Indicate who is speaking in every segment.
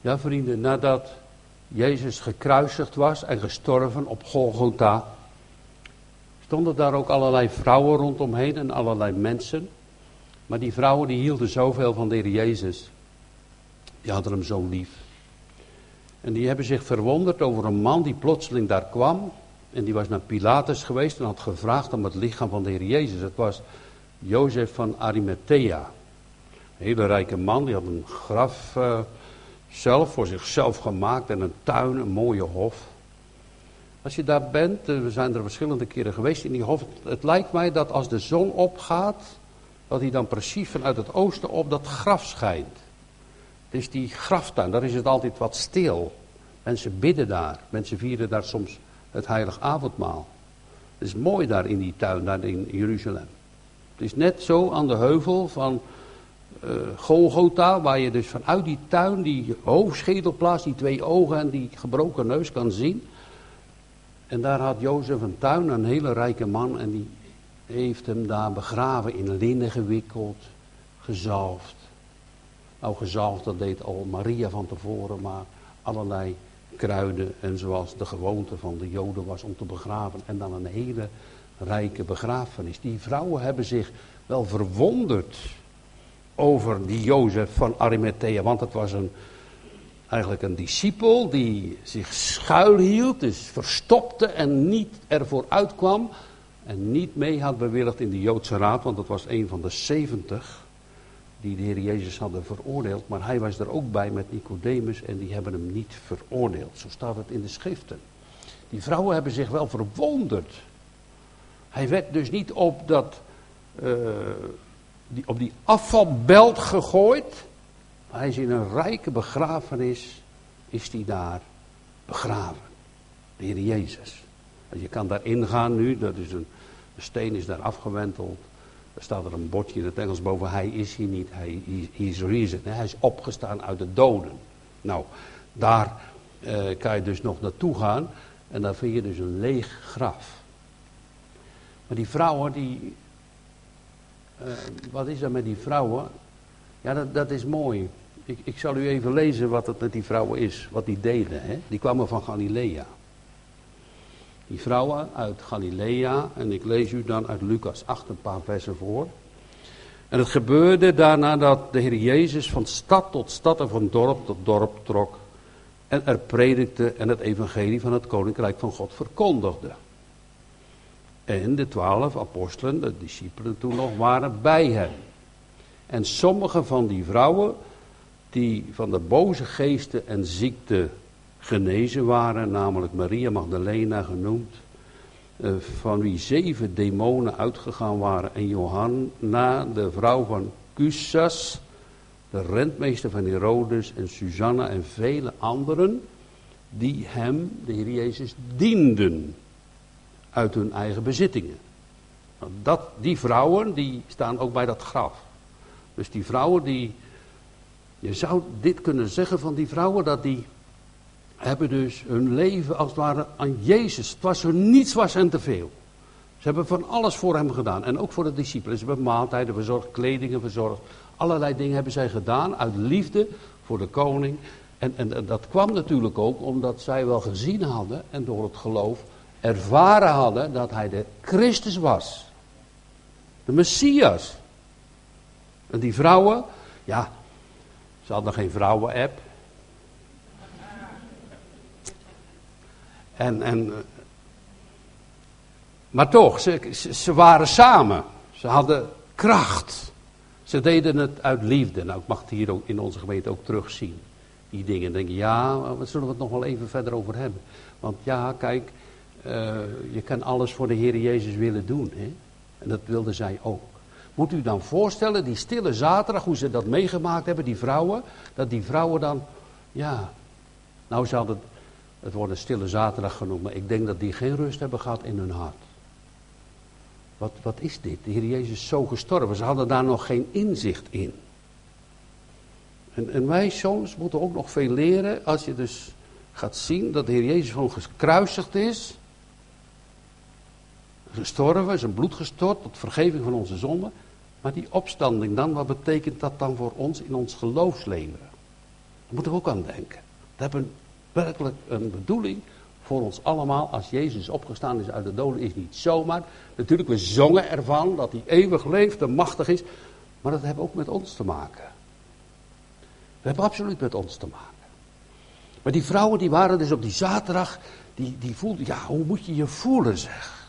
Speaker 1: Ja, vrienden, nadat Jezus gekruisigd was en gestorven op Golgotha, stonden daar ook allerlei vrouwen rondomheen en allerlei mensen. Maar die vrouwen die hielden zoveel van de Heer Jezus. Die hadden hem zo lief. En die hebben zich verwonderd over een man die plotseling daar kwam. En die was naar Pilatus geweest en had gevraagd om het lichaam van de Heer Jezus. Het was Jozef van Arimathea. Een hele rijke man, die had een graf uh, zelf voor zichzelf gemaakt en een tuin, een mooie hof. Als je daar bent, eh, we zijn er verschillende keren geweest in die hof. Het lijkt mij dat als de zon opgaat, dat hij dan precies vanuit het oosten op dat graf schijnt. Het is die graftuin, daar is het altijd wat stil. Mensen bidden daar, mensen vieren daar soms het heilig avondmaal. Het is mooi daar in die tuin, daar in Jeruzalem. Het is net zo aan de heuvel van uh, Golgotha, waar je dus vanuit die tuin, die hoofdschedelplaats, die twee ogen en die gebroken neus kan zien. En daar had Jozef een tuin, een hele rijke man, en die heeft hem daar begraven, in linnen gewikkeld, gezalfd. Nou, gezalfd, dat deed al Maria van tevoren, maar allerlei kruiden en zoals de gewoonte van de Joden was om te begraven. En dan een hele rijke begrafenis. Die vrouwen hebben zich wel verwonderd over die Jozef van Arimathea, want het was een, eigenlijk een discipel die zich schuilhield, dus verstopte en niet ervoor uitkwam en niet mee had bewilligd in de Joodse raad, want dat was een van de zeventig die de Heer Jezus hadden veroordeeld, maar hij was er ook bij met Nicodemus en die hebben hem niet veroordeeld. Zo staat het in de schriften. Die vrouwen hebben zich wel verwonderd. Hij werd dus niet op, dat, uh, die, op die afvalbelt gegooid, hij is in een rijke begrafenis, is hij daar begraven. De Heer Jezus. Je kan daar ingaan nu, dat is een, steen is daar afgewenteld. Er staat er een bordje in het Engels boven, hij is hier niet, hij is risen. Hij is opgestaan uit de doden. Nou, daar eh, kan je dus nog naartoe gaan en daar vind je dus een leeg graf. Maar die vrouwen, die, uh, wat is er met die vrouwen? Ja, dat, dat is mooi. Ik, ik zal u even lezen wat het met die vrouwen is, wat die deden. Hè? Die kwamen van Galilea. Die vrouwen uit Galilea, en ik lees u dan uit Lucas 8 een paar versen voor. En het gebeurde daarna dat de Heer Jezus van stad tot stad en van dorp tot dorp trok. En er predikte en het evangelie van het koninkrijk van God verkondigde. En de twaalf apostelen, de discipelen toen nog, waren bij hem. En sommige van die vrouwen, die van de boze geesten en ziekte genezen waren, namelijk Maria Magdalena genoemd, eh, van wie zeven demonen uitgegaan waren, en Johanna, de vrouw van Cusas, de rentmeester van Herodes, en Susanna en vele anderen, die hem, de Heer Jezus, dienden uit hun eigen bezittingen. Dat, die vrouwen, die staan ook bij dat graf. Dus die vrouwen, die, je zou dit kunnen zeggen van die vrouwen, dat die hebben dus hun leven als het ware aan Jezus. Het was er niets was en te veel. Ze hebben van alles voor hem gedaan. En ook voor de discipelen. Ze hebben maaltijden verzorgd, kledingen verzorgd. Allerlei dingen hebben zij gedaan uit liefde voor de koning. En, en dat kwam natuurlijk ook omdat zij wel gezien hadden en door het geloof ervaren hadden dat hij de Christus was. De Messias. En die vrouwen, ja, ze hadden geen vrouwen-app. En, en, maar toch, ze, ze waren samen. Ze hadden kracht. Ze deden het uit liefde. Nou, ik mag het hier ook in onze gemeente ook terugzien. Die dingen. denk je, ja, we zullen we het nog wel even verder over hebben. Want ja, kijk, uh, je kan alles voor de Heer Jezus willen doen. Hè? En dat wilden zij ook. Moet u dan voorstellen, die stille zaterdag, hoe ze dat meegemaakt hebben, die vrouwen. Dat die vrouwen dan, ja, nou ze hadden het wordt een stille zaterdag genoemd, maar ik denk dat die geen rust hebben gehad in hun hart. Wat, wat is dit? De Heer Jezus is zo gestorven. Ze hadden daar nog geen inzicht in. En, en wij soms moeten ook nog veel leren als je dus gaat zien dat de Heer Jezus gewoon gekruisigd is. Gestorven, zijn bloed gestort tot vergeving van onze zonden. Maar die opstanding dan, wat betekent dat dan voor ons in ons geloofsleven? moeten we ook aan denken. Dat hebben werkelijk een bedoeling voor ons allemaal. Als Jezus opgestaan is uit de doden, is niet zomaar. Natuurlijk, we zongen ervan dat hij eeuwig leeft en machtig is. Maar dat heeft ook met ons te maken. Dat heeft absoluut met ons te maken. Maar die vrouwen die waren dus op die zaterdag, die, die voelden, ja, hoe moet je je voelen zeg.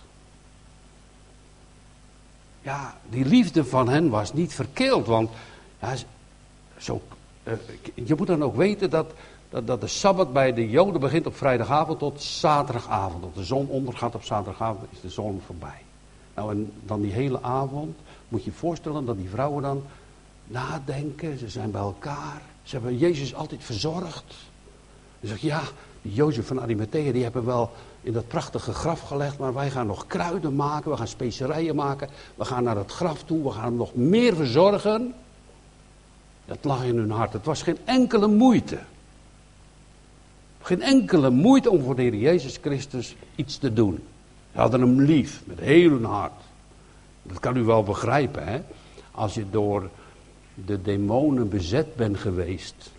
Speaker 1: Ja, die liefde van hen was niet verkeeld, want zo, uh, je moet dan ook weten dat, dat, de Sabbat bij de Joden begint op vrijdagavond tot zaterdagavond. Als de zon ondergaat op zaterdagavond is de zon voorbij. Nou, en dan die hele avond moet je je voorstellen dat die vrouwen dan nadenken, ze zijn bij elkaar. Ze hebben Jezus altijd verzorgd. Dan zeg je, ja, Jozef van Arimathea, die hebben wel in dat prachtige graf gelegd, maar wij gaan nog kruiden maken, we gaan specerijen maken, we gaan naar het graf toe, we gaan hem nog meer verzorgen. Dat lag in hun hart. Het was geen enkele moeite. Geen enkele moeite om voor de Heer Jezus Christus iets te doen. Ze hadden hem lief, met heel hun hart. Dat kan u wel begrijpen, hè? Als je door de demonen bezet bent geweest.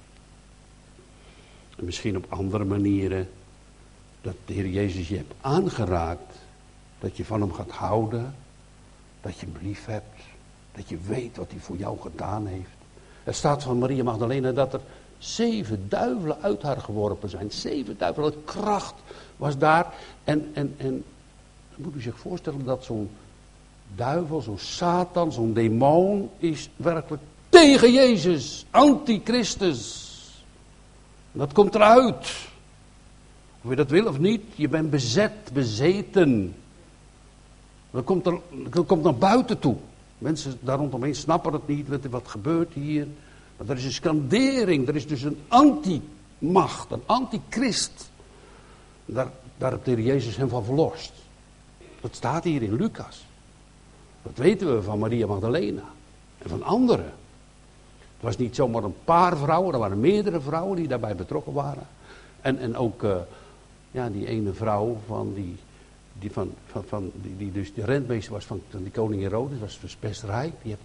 Speaker 1: En misschien op andere manieren. Dat de Heer Jezus je hebt aangeraakt. Dat je van hem gaat houden. Dat je hem lief hebt. Dat je weet wat hij voor jou gedaan heeft. Er staat van Maria Magdalena dat er zeven duivelen uit haar geworpen zijn. Zeven duivelen. kracht was daar. En, en, en moet u zich voorstellen dat zo'n duivel, zo'n Satan, zo'n demon is werkelijk tegen Jezus, antichristus. Dat komt eruit. Of je dat wil of niet, je bent bezet, bezeten. Dat komt, er, dat komt naar buiten toe. Mensen daar rondomheen snappen het niet, wat gebeurt hier. Maar er is een skandering, er is dus een anti-macht, een antichrist. Daar, daar heeft Jezus hem van verlost. Dat staat hier in Lucas. Dat weten we van Maria Magdalena en van anderen. Was niet zomaar een paar vrouwen, er waren meerdere vrouwen die daarbij betrokken waren. En, en ook uh, ja, die ene vrouw van die, die, van, van, van, die, die dus de rentmeester was van, van die koning Herodes, was dus best rijk. Die heeft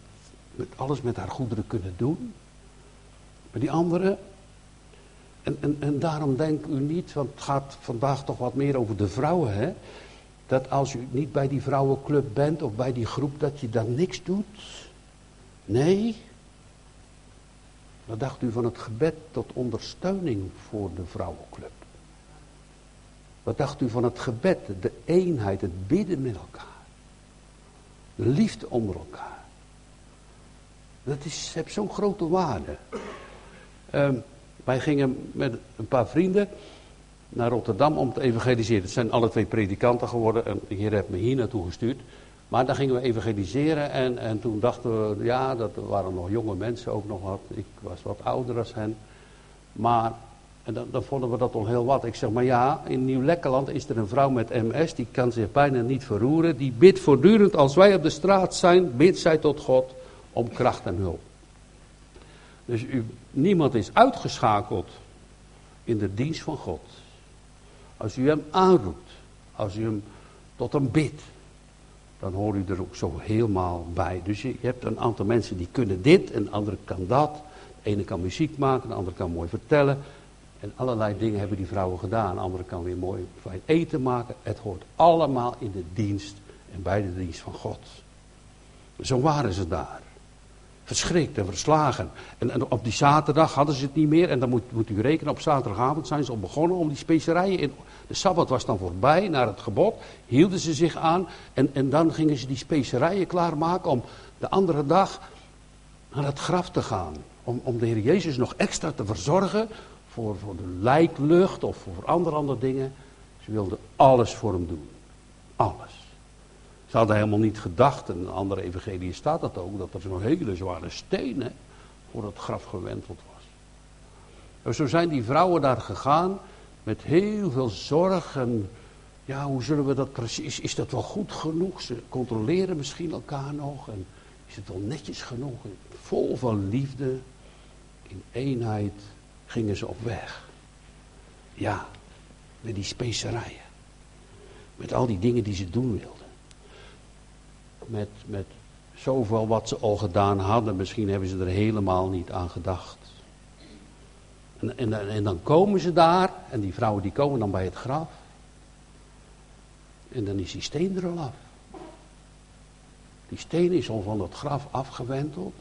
Speaker 1: met alles met haar goederen kunnen doen. Maar die andere, en, en, en daarom denk u niet, want het gaat vandaag toch wat meer over de vrouwen, hè dat als u niet bij die vrouwenclub bent of bij die groep, dat je dan niks doet? Nee. Wat dacht u van het gebed tot ondersteuning voor de vrouwenclub? Wat dacht u van het gebed, de eenheid, het bidden met elkaar? De liefde onder elkaar. Dat is, heeft zo'n grote waarde. Uh, wij gingen met een paar vrienden naar Rotterdam om te evangeliseren. Het zijn alle twee predikanten geworden en de Heer heeft me hier naartoe gestuurd. Maar daar gingen we evangeliseren en, en toen dachten we, ja, dat waren nog jonge mensen ook nog wat. Ik was wat ouder als hen. Maar en dan, dan, vonden we dat al heel wat. Ik zeg maar ja, in Nieuw-Lekkerland is er een vrouw met MS, die kan zich bijna niet verroeren. Die bidt voortdurend, als wij op de straat zijn, bidt zij tot God om kracht en hulp. Dus niemand is uitgeschakeld in de dienst van God. Als u hem aanroept, als u hem tot hem bidt, dan hoor u er ook zo helemaal bij. Dus je, je hebt een aantal mensen die kunnen dit en de andere kan dat. De ene kan muziek maken, de andere kan mooi vertellen. En allerlei dingen hebben die vrouwen gedaan. De andere kan weer mooi fijn eten maken. Het hoort allemaal in de dienst en bij de dienst van God. Zo waren ze daar verschrikt en verslagen. En, op die zaterdag hadden ze het niet meer. En dan moet, moet u rekenen, op zaterdagavond zijn ze al begonnen om die specerijen in. De sabbat was dan voorbij, naar het gebod. Hielden ze zich aan. En, en dan gingen ze die specerijen klaarmaken om de andere dag naar het graf te gaan. Om, om de Heer Jezus nog extra te verzorgen voor, voor de lijklucht of voor andere, andere dingen. Ze wilden alles voor hem doen. Alles. Ze hadden helemaal niet gedacht, en in andere evangelie staat dat ook, dat er zo'n hele zware stenen voor het graf gewenteld was. En zo zijn die vrouwen daar gegaan met heel veel zorg en ja, hoe zullen we dat precies, is dat wel goed genoeg? Ze controleren misschien elkaar nog en is het wel netjes genoeg? Vol van liefde, in eenheid gingen ze op weg. Ja, met die specerijen. Met al die dingen die ze doen wilden met, met zoveel wat ze al gedaan hadden. Misschien hebben ze er helemaal niet aan gedacht. En, en, en dan komen ze daar, en die vrouwen die komen dan bij het graf. En dan is die steen er al af. Die steen is al van het graf afgewenteld.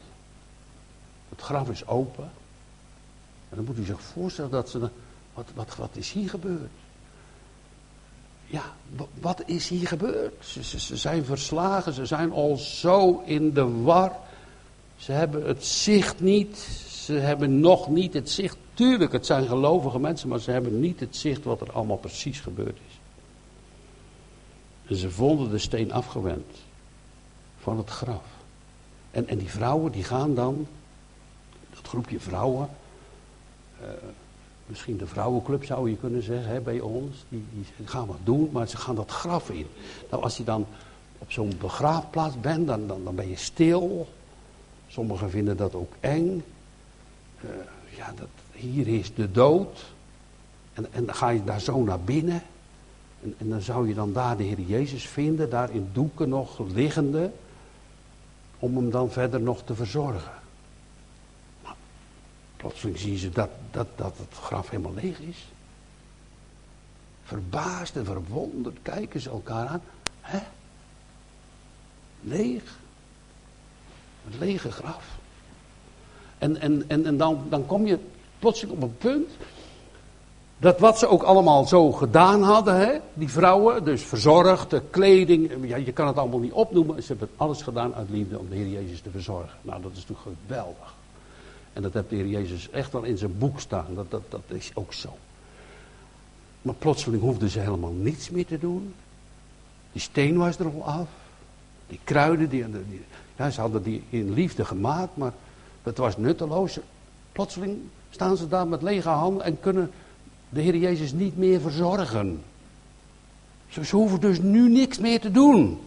Speaker 1: Het graf is open. En dan moet u zich voorstellen dat ze. Wat, wat, wat is hier gebeurd? Ja, wat is hier gebeurd? Ze, ze, zijn verslagen, ze zijn al zo in de war. Ze hebben het zicht niet. Ze hebben nog niet het zicht. Tuurlijk, het zijn gelovige mensen, maar ze hebben niet het zicht wat er allemaal precies gebeurd is. En ze vonden de steen afgewend van het graf. En, en die vrouwen die gaan dan, dat groepje vrouwen, uh, misschien de vrouwenclub zou je kunnen zeggen hè, bij ons, die, die gaan wat doen, maar ze gaan dat graf in. Nou, als je dan op zo'n begraafplaats bent, dan, dan, dan ben je stil. Sommigen vinden dat ook eng. Uh, ja, dat, hier is de dood. En, en dan ga je daar zo naar binnen. En, en, dan zou je dan daar de Heer Jezus vinden, daar in doeken nog liggende, om hem dan verder nog te verzorgen. Plotseling zien ze dat, dat, dat het graf helemaal leeg is. Verbaasd en verwonderd kijken ze elkaar aan. Hè? Leeg. Een lege graf. En, en, en, en dan, dan kom je plotseling op een punt dat wat ze ook allemaal zo gedaan hadden, hè, die vrouwen, dus verzorgd, de kleding, ja, je kan het allemaal niet opnoemen. Ze hebben alles gedaan uit liefde om de Heer Jezus te verzorgen. Nou, dat is natuurlijk geweldig. En dat heeft de Heer Jezus echt wel in zijn boek staan. Dat, dat, dat is ook zo. Maar plotseling hoefden ze helemaal niets meer te doen. Die steen was er al af. Die kruiden, die, die, ja, ze hadden die in liefde gemaakt, maar dat was nutteloos. Plotseling staan ze daar met lege handen en kunnen de Heer Jezus niet meer verzorgen. Ze, hoeven dus nu niks meer te doen.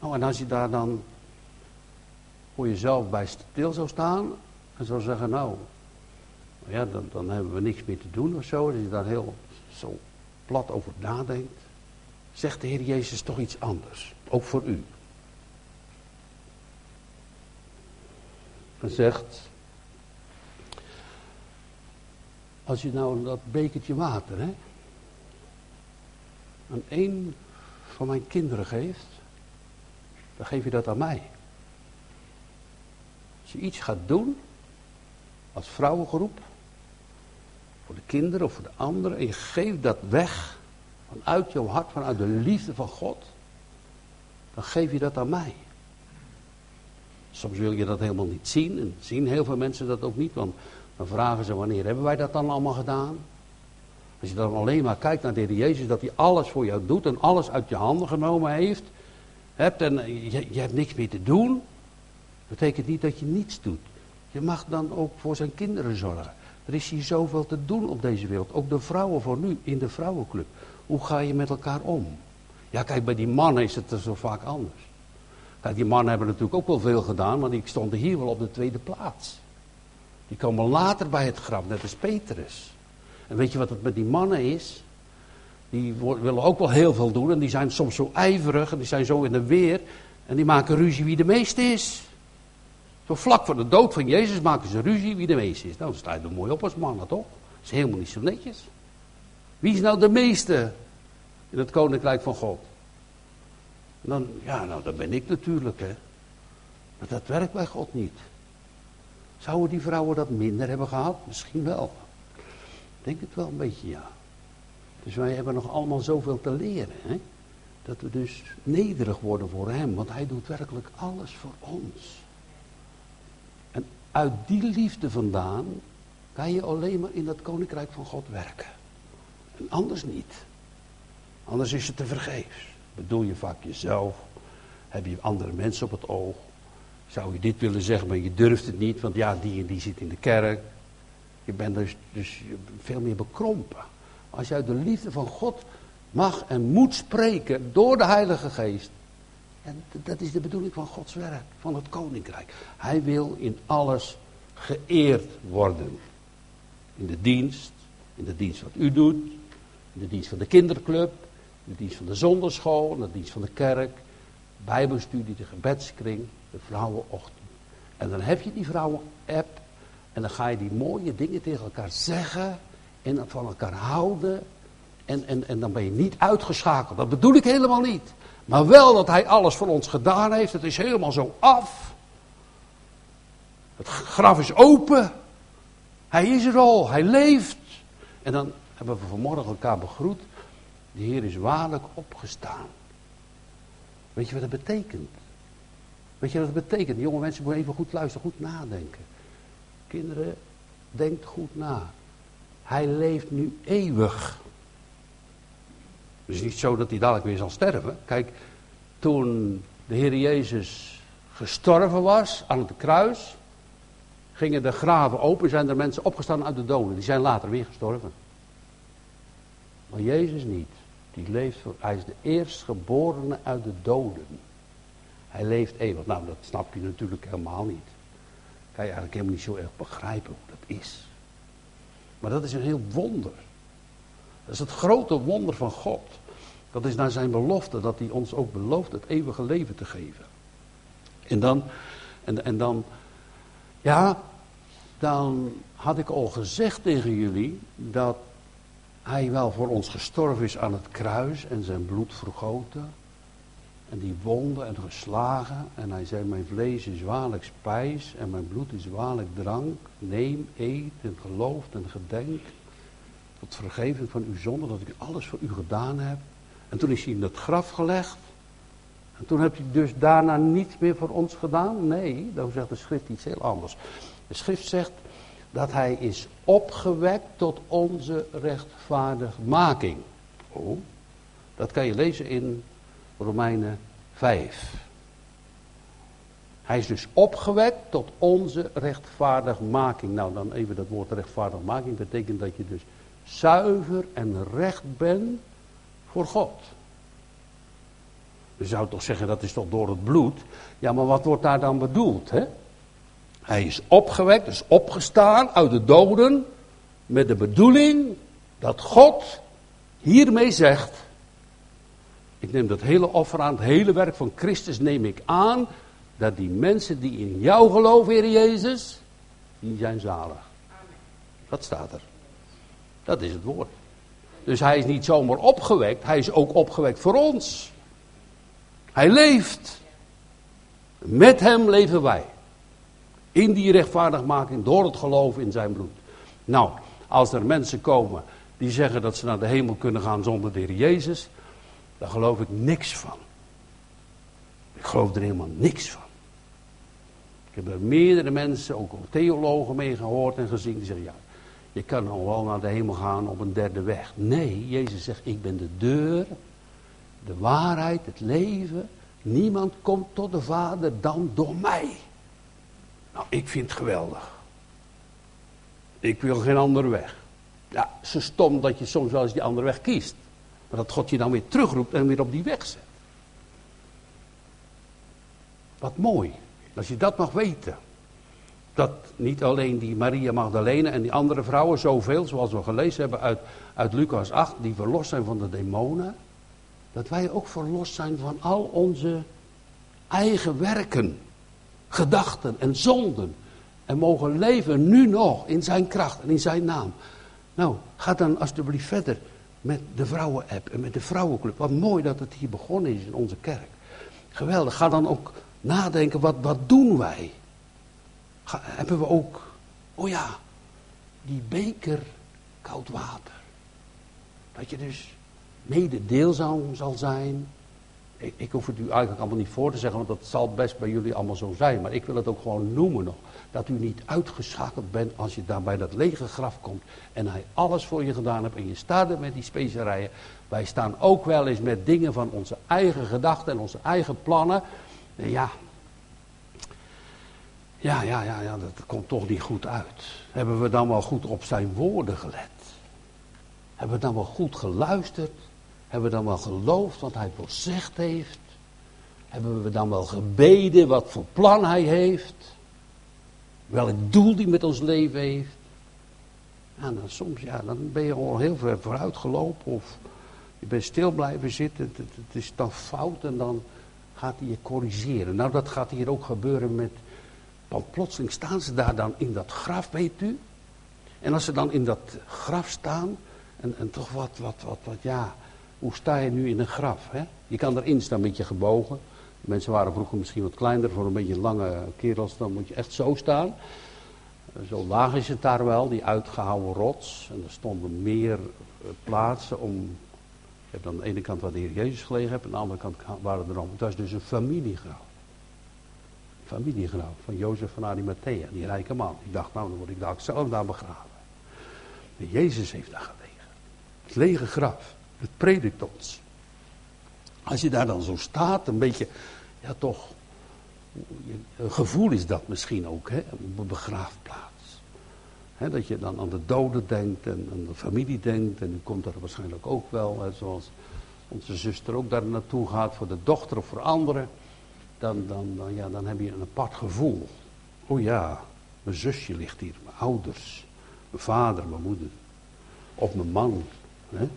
Speaker 1: Nou, en als je daar dan voor jezelf bij stil zou staan en zou zeggen, nou, ja, dan, dan hebben we niks meer te doen of zo, als je daar heel zo plat over nadenkt, zegt de Heer Jezus toch iets anders, ook voor u. En zegt, Als je nou dat bekertje water hè, aan één van mijn kinderen geeft, dan geef je dat aan mij. Je iets gaat doen, als vrouwengroep, voor de kinderen of voor de anderen, en je geeft dat weg vanuit jouw hart, vanuit de liefde van God, dan geef je dat aan mij. Soms wil je dat helemaal niet zien en zien heel veel mensen dat ook niet, want dan vragen ze wanneer hebben wij dat dan allemaal gedaan? Als je dan alleen maar kijkt naar de Heer Jezus, dat hij alles voor jou doet en alles uit je handen genomen heeft, hebt en je hebt niks meer te doen, betekent niet dat je niets doet. Je mag dan ook voor zijn kinderen zorgen. Er is hier zoveel te doen op deze wereld. Ook de vrouwen voor nu in de vrouwenclub. Hoe ga je met elkaar om? Ja, kijk, bij die mannen is het zo vaak anders. Kijk, die mannen hebben natuurlijk ook wel veel gedaan, maar die stonden hier wel op de tweede plaats. Die komen later bij het graf, net als Petrus. En weet je wat het met die mannen is? Die willen ook wel heel veel doen en die zijn soms zo ijverig en die zijn zo in de weer. En die maken ruzie wie de meeste is. Zo vlak voor de dood van Jezus maken ze ruzie wie de meeste is. Nou, dan sta je er mooi op als mannen, toch? Dat is helemaal niet zo netjes. Wie is nou de meeste in het koninkrijk van God? Dan, ja, nou, dat ben ik natuurlijk, hè. Maar dat werkt bij God niet. Zouden die vrouwen dat minder hebben gehad? Misschien wel. Ik denk het wel een beetje, ja. Dus wij hebben nog allemaal zoveel te leren. Hè? Dat we dus nederig worden voor hem. Want hij doet werkelijk alles voor ons. Uit die liefde vandaan kan je alleen maar in dat koninkrijk van God werken. En anders niet. Anders is het te vergeefs. Bedoel je vaak jezelf? Heb je andere mensen op het oog? zou je dit willen zeggen, maar je durft het niet, want ja, die en die zit in de kerk. Je bent dus, dus veel meer bekrompen. Als je uit de liefde van God mag en moet spreken door de Heilige Geest. En dat is de bedoeling van Gods werk, van het koninkrijk. Hij wil in alles geëerd worden. In de dienst, in de dienst wat u doet, in de dienst van de kinderclub, in de dienst van de zonderschool, in de dienst van de kerk, bijbelstudie, de gebedskring, de vrouwenochtend. En dan heb je die vrouwen app. En dan ga je die mooie dingen tegen elkaar zeggen. En van elkaar houden. En, en, en dan ben je niet uitgeschakeld. Dat bedoel ik helemaal niet. Maar wel dat hij alles voor ons gedaan heeft. Het is helemaal zo af. Het graf is open. Hij is er al. Hij leeft. En dan hebben we vanmorgen elkaar begroet. De Heer is waarlijk opgestaan. Weet je wat dat betekent? Weet je wat dat betekent? Jonge mensen moeten even goed luisteren, goed nadenken. Kinderen, denkt goed na. Hij leeft nu eeuwig. Het is niet zo dat hij dadelijk weer zal sterven. Kijk, toen de Heer Jezus gestorven was aan het kruis, gingen de graven open, zijn er mensen opgestaan uit de doden. Die zijn later weer gestorven. Maar Jezus niet. Die leeft voor, hij is de eerstgeborene uit de doden. Hij leeft eeuwig. Nou, dat snap je natuurlijk helemaal niet. Kan je eigenlijk helemaal niet zo erg begrijpen hoe dat is. Maar dat is een heel wonder. Dat is het grote wonder van God. Dat is naar zijn belofte, dat hij ons ook belooft het eeuwige leven te geven. En dan, en, en dan, ja, dan had ik al gezegd tegen jullie dat hij wel voor ons gestorven is aan het kruis en zijn bloed vergoten. En die wonden en geslagen. En hij zei, mijn vlees is waarlijk spijs en mijn bloed is waarlijk drank. Neem, eet en geloof en gedenk. Tot vergeving van uw zonde, dat ik alles voor u gedaan heb. En toen is hij in het graf gelegd. En toen hebt hij dus daarna niets meer voor ons gedaan? Nee, dan zegt de schrift iets heel anders. De schrift zegt dat hij is opgewekt tot onze rechtvaardigmaking. Oh, dat kan je lezen in Romeinen 5. Hij is dus opgewekt tot onze rechtvaardigmaking. Nou, dan even dat woord rechtvaardigmaking betekent dat je dus zuiver en recht bent voor God. Je zou toch zeggen dat is toch door het bloed. Ja, maar wat wordt daar dan bedoeld? Hè? Hij is opgewekt, dus opgestaan uit de doden. Met de bedoeling dat God hiermee zegt. Ik neem dat hele offer aan, het hele werk van Christus neem ik aan. Dat die mensen die in jou geloven, Heer Jezus, die zijn zalig. Dat staat er. Dat is het woord. Dus hij is niet zomaar opgewekt, hij is ook opgewekt voor ons. Hij leeft. Met hem leven wij. In die rechtvaardigmaking door het geloof in zijn bloed. Nou, als er mensen komen die zeggen dat ze naar de hemel kunnen gaan zonder de Heer Jezus, daar geloof ik niks van. Ik geloof er helemaal niks van. Ik heb er meerdere mensen, ook theologen mee gehoord en gezien, die zeggen, ja, je kan wel naar de hemel gaan op een derde weg. Nee, Jezus zegt, ik ben de deur, de waarheid, het leven. Niemand komt tot de Vader dan door mij. Nou, ik vind het geweldig. Ik wil geen andere weg. Ja, zo stom dat je soms wel eens die andere weg kiest. Maar dat God je dan weer terugroept en weer op die weg zet. Wat mooi. Als je dat mag weten. Dat niet alleen die Maria Magdalene en die andere vrouwen, zoveel zoals we gelezen hebben uit, uit Lucas 8, die verlost zijn van de demonen. Dat wij ook verlost zijn van al onze eigen werken gedachten en zonden. En mogen leven nu nog in zijn kracht en in zijn naam. Nou, ga dan alsjeblieft verder met de vrouwen-app en met de vrouwenclub. Wat mooi dat het hier begonnen is in onze kerk. Geweldig. Ga dan ook nadenken, wat, wat doen wij? Hebben we ook, oh ja, die beker koud water. Dat je dus mede deel zal zijn ik, ik, hoef het u eigenlijk allemaal niet voor te zeggen, want dat zal best bij jullie allemaal zo zijn. Maar ik wil het ook gewoon noemen nog. Dat u niet uitgeschakeld bent als je daar bij dat lege graf komt. En hij alles voor je gedaan hebt en je staat er met die specerijen. Wij staan ook wel eens met dingen van onze eigen gedachten en onze eigen plannen. En ja, ja, ja, ja, ja, dat komt toch niet goed uit. Hebben we dan wel goed op zijn woorden gelet? Hebben we dan wel goed geluisterd? Hebben we dan wel geloofd wat hij gezegd heeft? Hebben we dan wel gebeden wat voor plan hij heeft? Welk doel hij met ons leven heeft? En dan soms, ja, dan ben je al heel ver vooruit gelopen of je bent stil blijven zitten. Het, is dan fout en dan gaat hij je corrigeren. Nou, dat gaat hier ook gebeuren met Want plotseling staan ze daar dan in dat graf, weet u. En als ze dan in dat graf staan, en, en toch wat, wat, wat, wat, ja, hoe sta je nu in een graf? Hè? Je kan erin staan, een beetje gebogen. Mensen waren vroeger misschien wat kleiner, voor een beetje lange kerels, dan moet je echt zo staan. Zo laag is het daar wel, die uitgehouwen rots. En er stonden meer eh, plaatsen om. Je hebt aan de ene kant waar de Heer Jezus gelegen hebt, aan de andere kant waren er nog. Het was dus een familiegraf. Familiegraf van Jozef van Arimathea, die rijke man. Ik dacht, nou dan word ik daar zelf daar begraven. En Jezus heeft daar gelegen. Het lege graf. Het predikt ons. Als je daar dan zo staat, een beetje, ja toch, een gevoel is dat misschien ook, hè, op een begraafplaats. dat je dan aan de doden denkt en aan de familie denkt. En u komt daar waarschijnlijk ook wel, zoals onze zuster ook daar naartoe gaat voor de dochter of voor anderen. Dan, dan, dan, ja, dan heb je een apart gevoel. Oh ja, mijn zusje ligt hier, mijn ouders, mijn vader, mijn moeder. Of mijn man. Hè?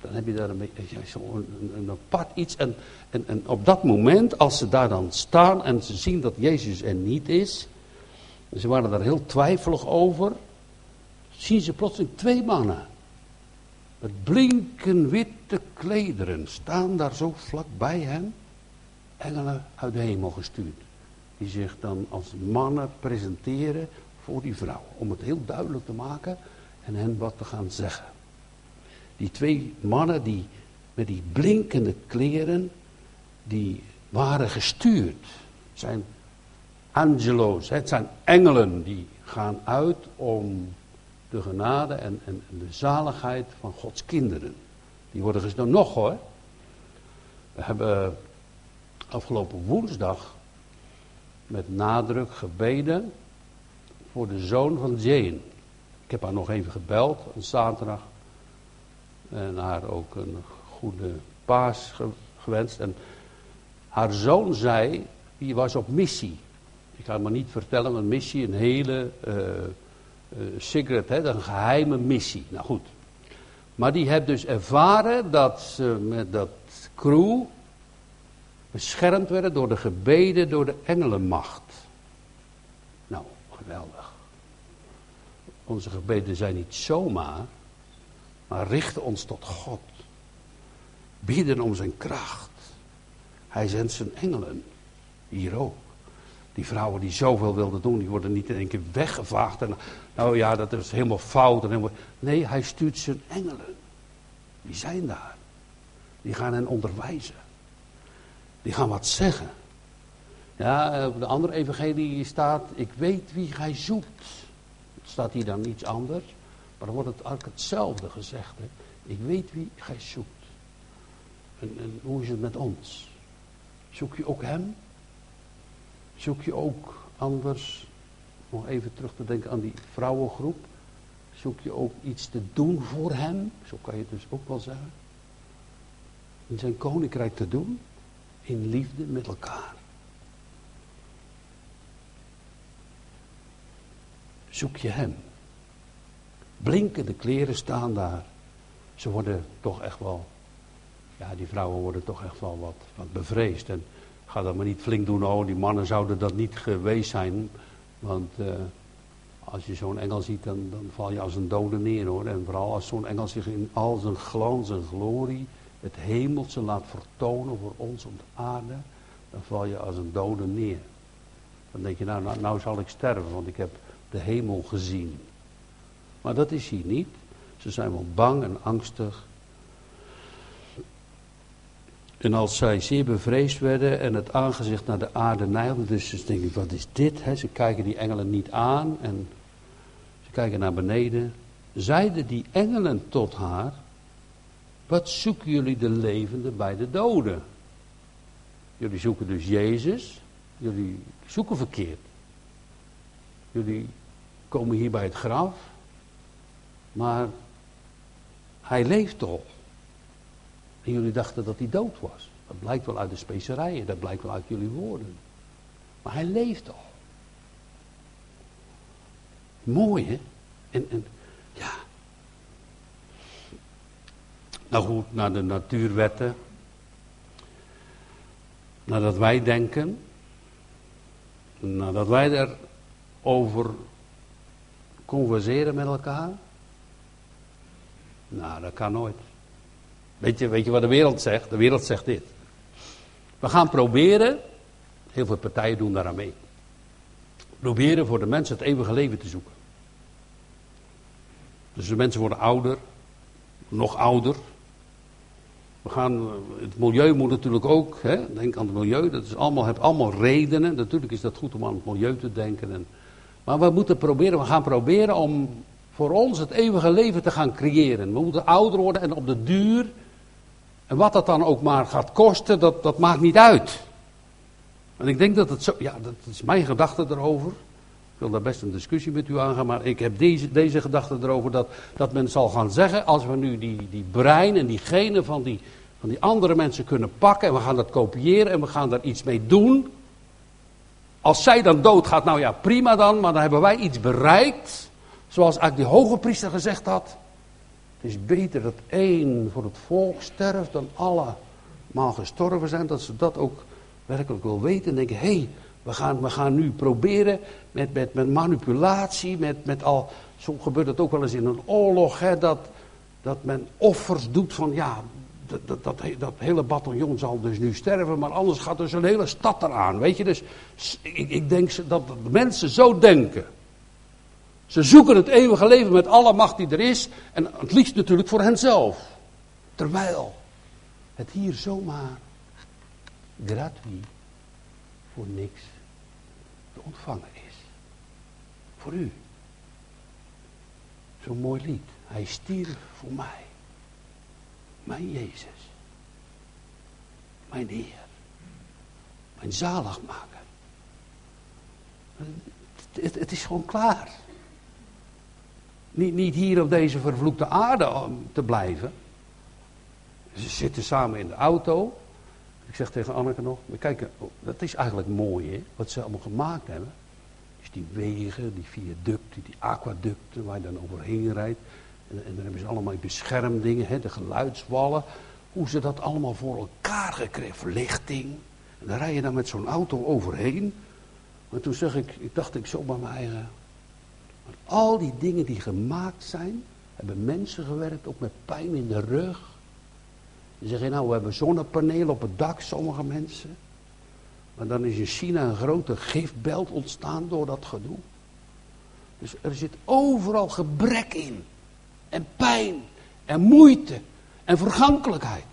Speaker 1: Dan heb je daar een, een, een apart iets. En, en, en op dat moment, als ze daar dan staan en ze zien dat Jezus er niet is. En ze waren daar heel twijfelig over. Zien ze plotseling twee mannen. Met blinken witte klederen staan daar zo vlak bij hen. Engelen uit de hemel gestuurd. Die zich dan als mannen presenteren voor die vrouw. Om het heel duidelijk te maken en hen wat te gaan zeggen. Die twee mannen die met die blinkende kleren, die waren gestuurd. Zijn angelo's, het zijn engelen die gaan uit om de genade en, en, de zaligheid van Gods kinderen. Die worden gestuurd. Nog hoor. We hebben afgelopen woensdag met nadruk gebeden voor de zoon van Jane. Ik heb haar nog even gebeld, een zaterdag. En haar ook een goede paas gewenst. En haar zoon zei, die was op missie. Ik ga het maar niet vertellen, een missie, een hele uh, secret, hè, een geheime missie. Nou goed. Maar die heeft dus ervaren dat ze met dat crew beschermd werden door de gebeden, door de engelenmacht. Nou, geweldig. Onze gebeden zijn niet zomaar, maar richten ons tot God. Bieden om zijn kracht. Hij zendt zijn engelen. Hier ook. Die vrouwen die zoveel wilden doen, die worden niet in één keer weggevaagd. En, nou ja, dat is helemaal fout. En helemaal... Nee, hij stuurt zijn engelen. Die zijn daar. Die gaan hen onderwijzen. Die gaan wat zeggen. Ja, op de andere evangelie staat, ik weet wie gij zoekt. Staat hier dan iets anders? Maar dan wordt het eigenlijk hetzelfde gezegd. Ik weet wie gij zoekt. En, en hoe is het met ons? Zoek je ook hem? Zoek je ook anders, nog even terug te denken aan die vrouwengroep. Zoek je ook iets te doen voor hem? Zo kan je het dus ook wel zeggen. In zijn koninkrijk te doen. In liefde met elkaar. Zoek je hem? Blinkende kleren staan daar. Ze worden toch echt wel, ja, die vrouwen worden toch echt wel wat, wat bevreesd. En ga dat maar niet flink doen, oh, die mannen zouden dat niet geweest zijn. Want uh, als je zo'n engel ziet, dan, dan val je als een dode neer hoor. En vooral als zo'n engel zich in al zijn glans en glorie, het hemelse laat vertonen voor ons op de aarde, dan val je als een dode neer. Dan denk je, nou, nou, nou zal ik sterven, want ik heb de hemel gezien. Maar dat is hier niet. Ze zijn wel bang en angstig. En als zij zeer bevreesd werden en het aangezicht naar de aarde neigden, dus ze denken, wat is dit? Ze kijken die engelen niet aan en ze kijken naar beneden. Zeiden die engelen tot haar, wat zoeken jullie de levende bij de doden? Jullie zoeken dus Jezus, jullie zoeken verkeerd. Jullie komen hier bij het graf, maar hij leeft toch. En jullie dachten dat hij dood was. Dat blijkt wel uit de specerijen, dat blijkt wel uit jullie woorden. Maar hij leeft toch. Mooi hè? En, en ja. Nou goed, naar de natuurwetten. Nadat wij denken. Nou, dat wij erover converseren met elkaar. Nou, dat kan nooit. Weet je, weet je wat de wereld zegt? De wereld zegt dit. We gaan proberen, heel veel partijen doen daaraan mee. Proberen voor de mensen het eeuwige leven te zoeken. Dus de mensen worden ouder, nog ouder. We gaan, het milieu moet natuurlijk ook, hè, denk aan het milieu, dat is allemaal, heeft allemaal redenen. Natuurlijk is dat goed om aan het milieu te denken. En, maar we moeten proberen, we gaan proberen om voor ons het eeuwige leven te gaan creëren. We moeten ouder worden en op de duur, en wat dat dan ook maar gaat kosten, dat, dat maakt niet uit. En ik denk dat het zo, ja, dat is mijn gedachte erover. Ik wil daar best een discussie met u aangaan, maar ik heb deze, deze gedachte erover dat, dat men zal gaan zeggen, als we nu die, die brein en die genen van die, van die andere mensen kunnen pakken en we gaan dat kopiëren en we gaan daar iets mee doen. Als zij dan doodgaat, nou ja, prima dan, maar dan hebben wij iets bereikt. Zoals eigenlijk die hoge priester gezegd had. Het is beter dat één voor het volk sterft dan allemaal gestorven zijn. Dat ze dat ook werkelijk wil weten en denken, hé, hey, we gaan, we gaan nu proberen met, met, met manipulatie, met, met al, zo gebeurt het ook wel eens in een oorlog, hè, dat, dat men offers doet van, ja, dat, dat, dat, dat, hele bataljon zal dus nu sterven, maar anders gaat dus een hele stad eraan, weet je. Dus ik, ik denk dat mensen zo denken. Ze zoeken het eeuwige leven met alle macht die er is, en het liefst natuurlijk voor henzelf. Terwijl het hier zomaar gratuit voor niks te ontvangen is. Voor u. Zo'n mooi lied. Hij stierf voor mij. Mijn Jezus. Mijn Heer. Mijn zaligmaker. Het, het, is gewoon klaar. Niet, niet hier op deze vervloekte aarde te blijven. Ze zitten samen in de auto. Ik zeg tegen Anneke nog, kijk, dat is eigenlijk mooi hè, wat ze allemaal gemaakt hebben. Dus die wegen, die viaducten, die aquaducten waar je dan overheen rijdt. En, dan hebben ze allemaal beschermdingen, hè, de geluidswallen. Hoe ze dat allemaal voor elkaar gekregen, verlichting. En dan rij je dan met zo'n auto overheen. Maar toen zeg ik, ik dacht ik zo bij mijn eigen. al die dingen die gemaakt zijn, hebben mensen gewerkt, ook met pijn in de rug. Dan zeg je nou, we hebben zonnepanelen op het dak, sommige mensen. Maar dan is in China een grote gifbelt ontstaan door dat gedoe. Dus er zit overal gebrek in. En pijn. En moeite. En vergankelijkheid.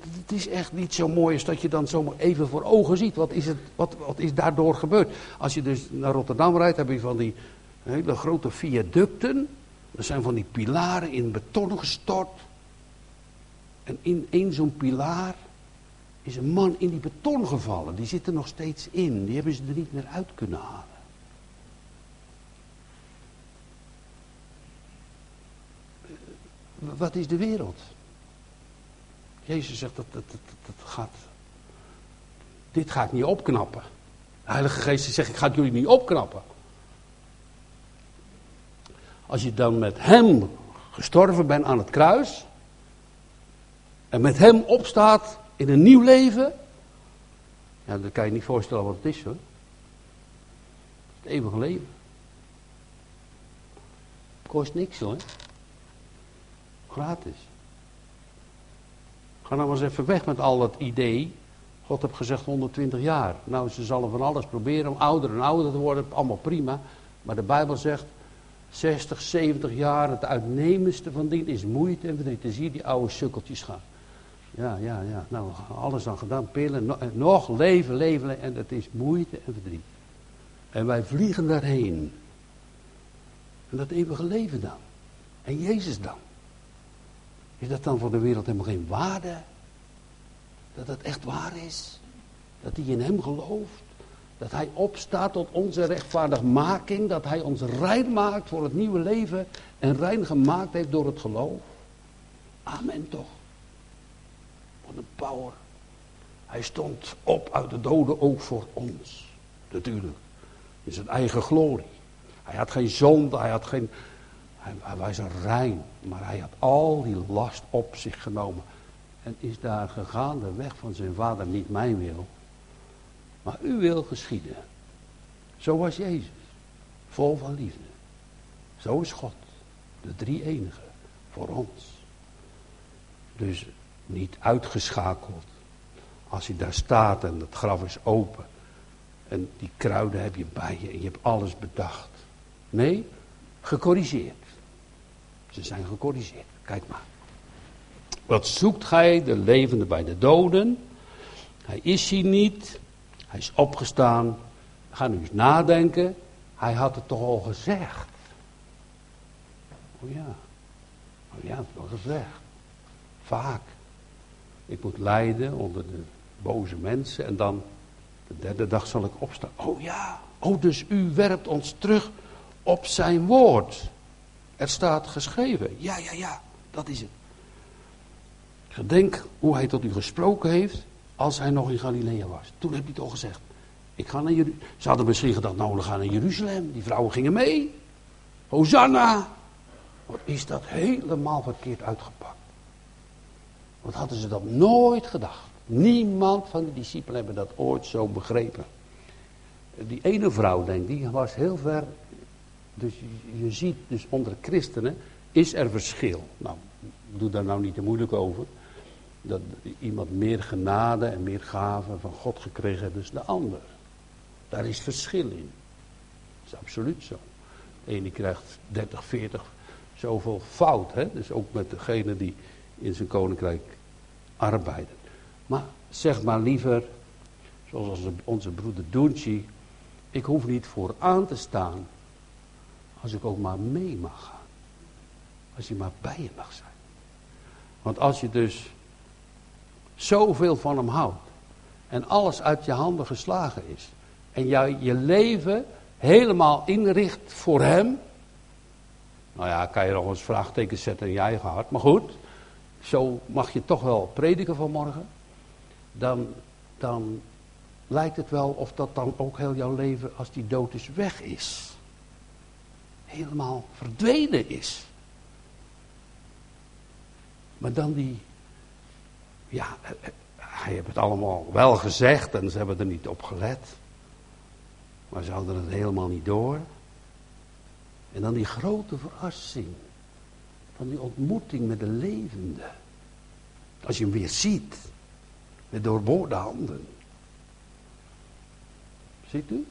Speaker 1: Het is echt niet zo mooi als dat je dan zomaar even voor ogen ziet. Wat is, het, wat, wat is daardoor gebeurd? Als je dus naar Rotterdam rijdt, heb je van die hele grote viaducten. Er zijn van die pilaren in beton gestort. En in één zo'n pilaar is een man in die beton gevallen. Die zit er nog steeds in. Die hebben ze er niet meer uit kunnen halen. Wat is de wereld? Jezus zegt dat, dat, dat, dat gaat. Dit ga ik niet opknappen. De Heilige Geest zegt: Ik ga het jullie niet opknappen. Als je dan met Hem gestorven bent aan het kruis en met hem opstaat in een nieuw leven, ja, dan kan je niet voorstellen wat het is hoor. Het eeuwige leven. Kost niks hoor. Gratis. Ga nou eens even weg met al dat idee. God heeft gezegd 120 jaar. Nou, ze zullen van alles proberen om ouder en ouder te worden. Allemaal prima. Maar de Bijbel zegt 60, 70 jaar. Het uitnemendste van dien is moeite en verdriet. Dan zie je die oude sukkeltjes gaan. Ja, ja, ja. Nou, alles aan gedaan. Pillen, nog leven, leven. En het is moeite en verdriet. En wij vliegen daarheen. En dat eeuwige leven dan. En Jezus dan. Is dat dan voor de wereld helemaal geen waarde? Dat het echt waar is? Dat hij in hem gelooft? Dat hij opstaat tot onze rechtvaardigmaking? Dat hij ons rein maakt voor het nieuwe leven en rein gemaakt heeft door het geloof? Amen toch? Wat een power. Hij stond op uit de doden ook voor ons. Natuurlijk. In zijn eigen glorie. Hij had geen zonde, hij had geen. Hij, hij was rein. Maar hij had al die last op zich genomen. En is daar gegaan, de weg van zijn vader, niet mijn wil. Maar u wil geschieden. Zo was Jezus. Vol van liefde. Zo is God. De drie enige. Voor ons. Dus niet uitgeschakeld. Als je daar staat en het graf is open. En die kruiden heb je bij je en je hebt alles bedacht. Nee, gecorrigeerd. Ze zijn gecorrigeerd. Kijk maar. Wat zoekt gij de levende bij de doden? Hij is hier niet. Hij is opgestaan. Ga nu eens nadenken. Hij had het toch al gezegd. Oh ja. Oh ja, het was gezegd. Vaak. Ik moet lijden onder de boze mensen en dan de derde dag zal ik opstaan. Oh ja. Oh, dus u werpt ons terug op zijn woord. Er staat geschreven. Ja, ja, ja. Dat is het. Gedenk hoe hij tot u gesproken heeft als hij nog in Galilea was. Toen heb hij al gezegd. Ik ga naar Jeruzalem. Ze hadden misschien gedacht, nou we gaan naar Jeruzalem. Die vrouwen gingen mee. Hosanna. Wat is dat helemaal verkeerd uitgepakt. Wat hadden ze dat nooit gedacht. Niemand van de discipelen hebben dat ooit zo begrepen. Die ene vrouw, denk ik, die was heel ver. Dus je, ziet, dus onder christenen is er verschil. Nou, doe daar nou niet te moeilijk over dat iemand meer genade en meer gaven van God gekregen heeft dan de ander. Daar is verschil in. Dat is absoluut zo. De ene krijgt 30, 40, zoveel fout. Hè? Dus ook met degene die in zijn koninkrijk arbeiden. Maar zeg maar liever, zoals onze, onze broeder Doentje, ik hoef niet vooraan te staan als ik ook maar mee mag gaan. Als je maar bij je mag zijn. Want als je dus zoveel van hem houdt. En alles uit je handen geslagen is. En jou je leven helemaal inricht voor hem. Nou ja, kan je nog eens vraagtekens zetten in je eigen hart. Maar goed, zo mag je toch wel prediken vanmorgen. Dan, dan lijkt het wel of dat dan ook heel jouw leven, als die dood is, weg is. Helemaal verdwenen is. Maar dan die ja, hij heeft het allemaal wel gezegd en ze hebben er niet op gelet. Maar ze hadden het helemaal niet door. En dan die grote verrassing van die ontmoeting met de levende. Als je hem weer ziet, met doorboorde handen. Ziet u?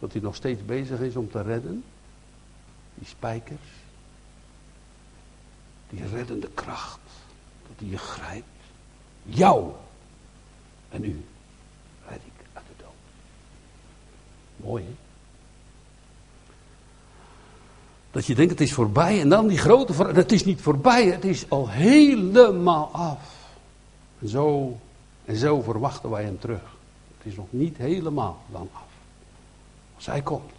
Speaker 1: Dat hij nog steeds bezig is om te redden. Die spijkers. Die reddende kracht die je grijpt. Jou en u red ik uit de dood. Mooi hè? Dat je denkt het is voorbij en dan die grote vraag. Het is niet voorbij, het is al helemaal af. En zo, en zo verwachten wij hem terug. Het is nog niet helemaal dan af. Als hij komt.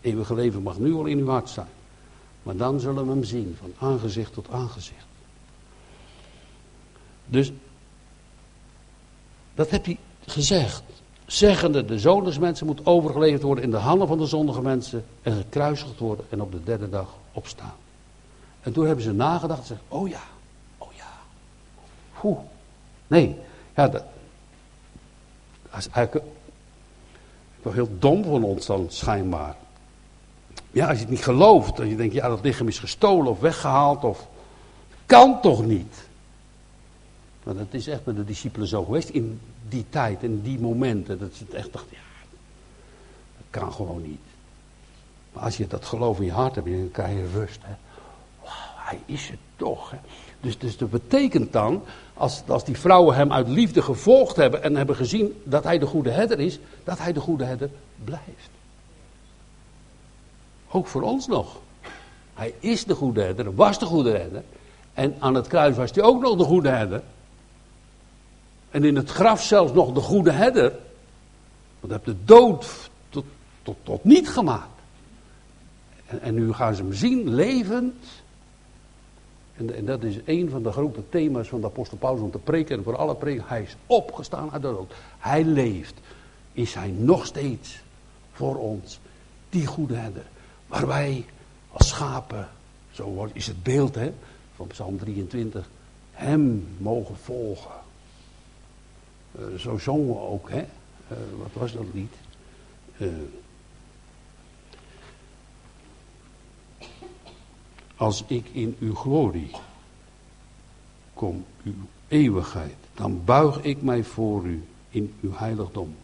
Speaker 1: Eeuwige leven mag nu al in uw hart zijn. Maar dan zullen we hem zien, van aangezicht tot aangezicht. Dus, dat heb hij gezegd. Zeggende, de zoon mensen moet overgeleverd worden in de handen van de zondige mensen. En gekruisigd worden en op de derde dag opstaan. En toen hebben ze nagedacht en zeggen, oh ja, oh ja. Oeh, nee, ja, dat, eigenlijk toch heel dom van ons dan schijnbaar. Ja, als je het niet gelooft, als je denkt, ja, dat lichaam is gestolen of weggehaald of... Kan toch niet? Maar dat is echt met de discipelen zo geweest in die tijd en die momenten. Dat ze het echt dacht, ja, dat kan gewoon niet. Maar als je dat geloof in je hart hebt, dan krijg je rust. Hè. hij is het toch. Dus, dus dat betekent dan, als, als die vrouwen hem uit liefde gevolgd hebben en hebben gezien dat hij de goede herder is, dat hij de goede herder blijft. Ook voor ons nog. Hij is de goede herder, was de goede herder. En aan het kruis was hij ook nog de goede herder. En in het graf zelfs nog de goede herder. Want heeft de dood tot, tot, tot niet gemaakt. En, en nu gaan ze hem zien, levend. En, en, dat is een van de grote thema's van de apostel Paulus om te preken en voor alle preken. Hij is opgestaan uit de dood. Hij leeft. Is hij nog steeds voor ons die goede herder. Waar wij als schapen, zo is het beeld hè, van Psalm 23, hem mogen volgen. Uh, zo zongen we ook, hè? Uh, wat was dat lied? Uh, als ik in uw glorie kom, uw eeuwigheid, dan buig ik mij voor u in uw heiligdom.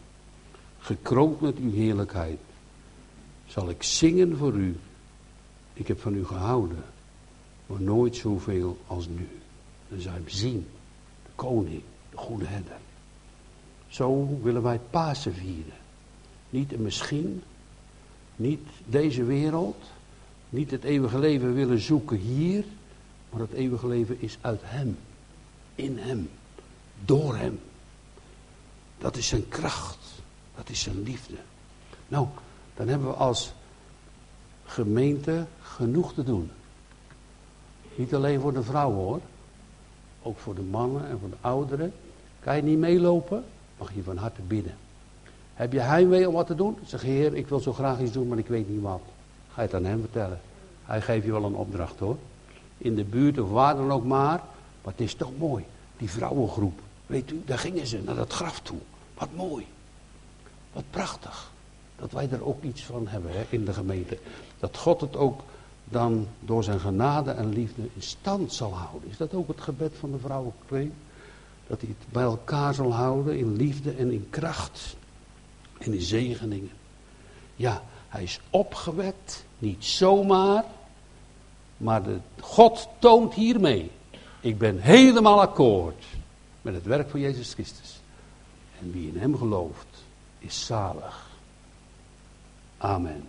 Speaker 1: Gekroond met uw heerlijkheid, zal ik zingen voor u. Ik heb van u gehouden, maar nooit zoveel als nu. Dan zou hem zien, de koning, de goede herder. Zo willen wij Pasen vieren. Niet een misschien, niet deze wereld, niet het eeuwige leven willen zoeken hier, maar het eeuwige leven is uit Hem, in Hem, door Hem. Dat is zijn kracht, dat is zijn liefde. Nou, dan hebben we als gemeente genoeg te doen. Niet alleen voor de vrouwen hoor, ook voor de mannen en voor de ouderen. Kan je niet meelopen? Mag je van harte bidden. Heb je heimwee om wat te doen? Zeg Heer, ik wil zo graag iets doen, maar ik weet niet wat. Ga je het aan hem vertellen. Hij geeft je wel een opdracht hoor. In de buurt of waar dan ook maar. Maar het is toch mooi. Die vrouwengroep. Weet u, daar gingen ze naar dat graf toe. Wat mooi. Wat prachtig. Dat wij er ook iets van hebben hè, in de gemeente. Dat God het ook dan door zijn genade en liefde in stand zal houden. Is dat ook het gebed van de vrouwenkring? Dat hij het bij elkaar zal houden in liefde en in kracht. En in zegeningen. Ja, hij is opgewekt, niet zomaar, maar de, God toont hiermee. Ik ben helemaal akkoord met het werk van Jezus Christus. En wie in hem gelooft, is zalig. Amen.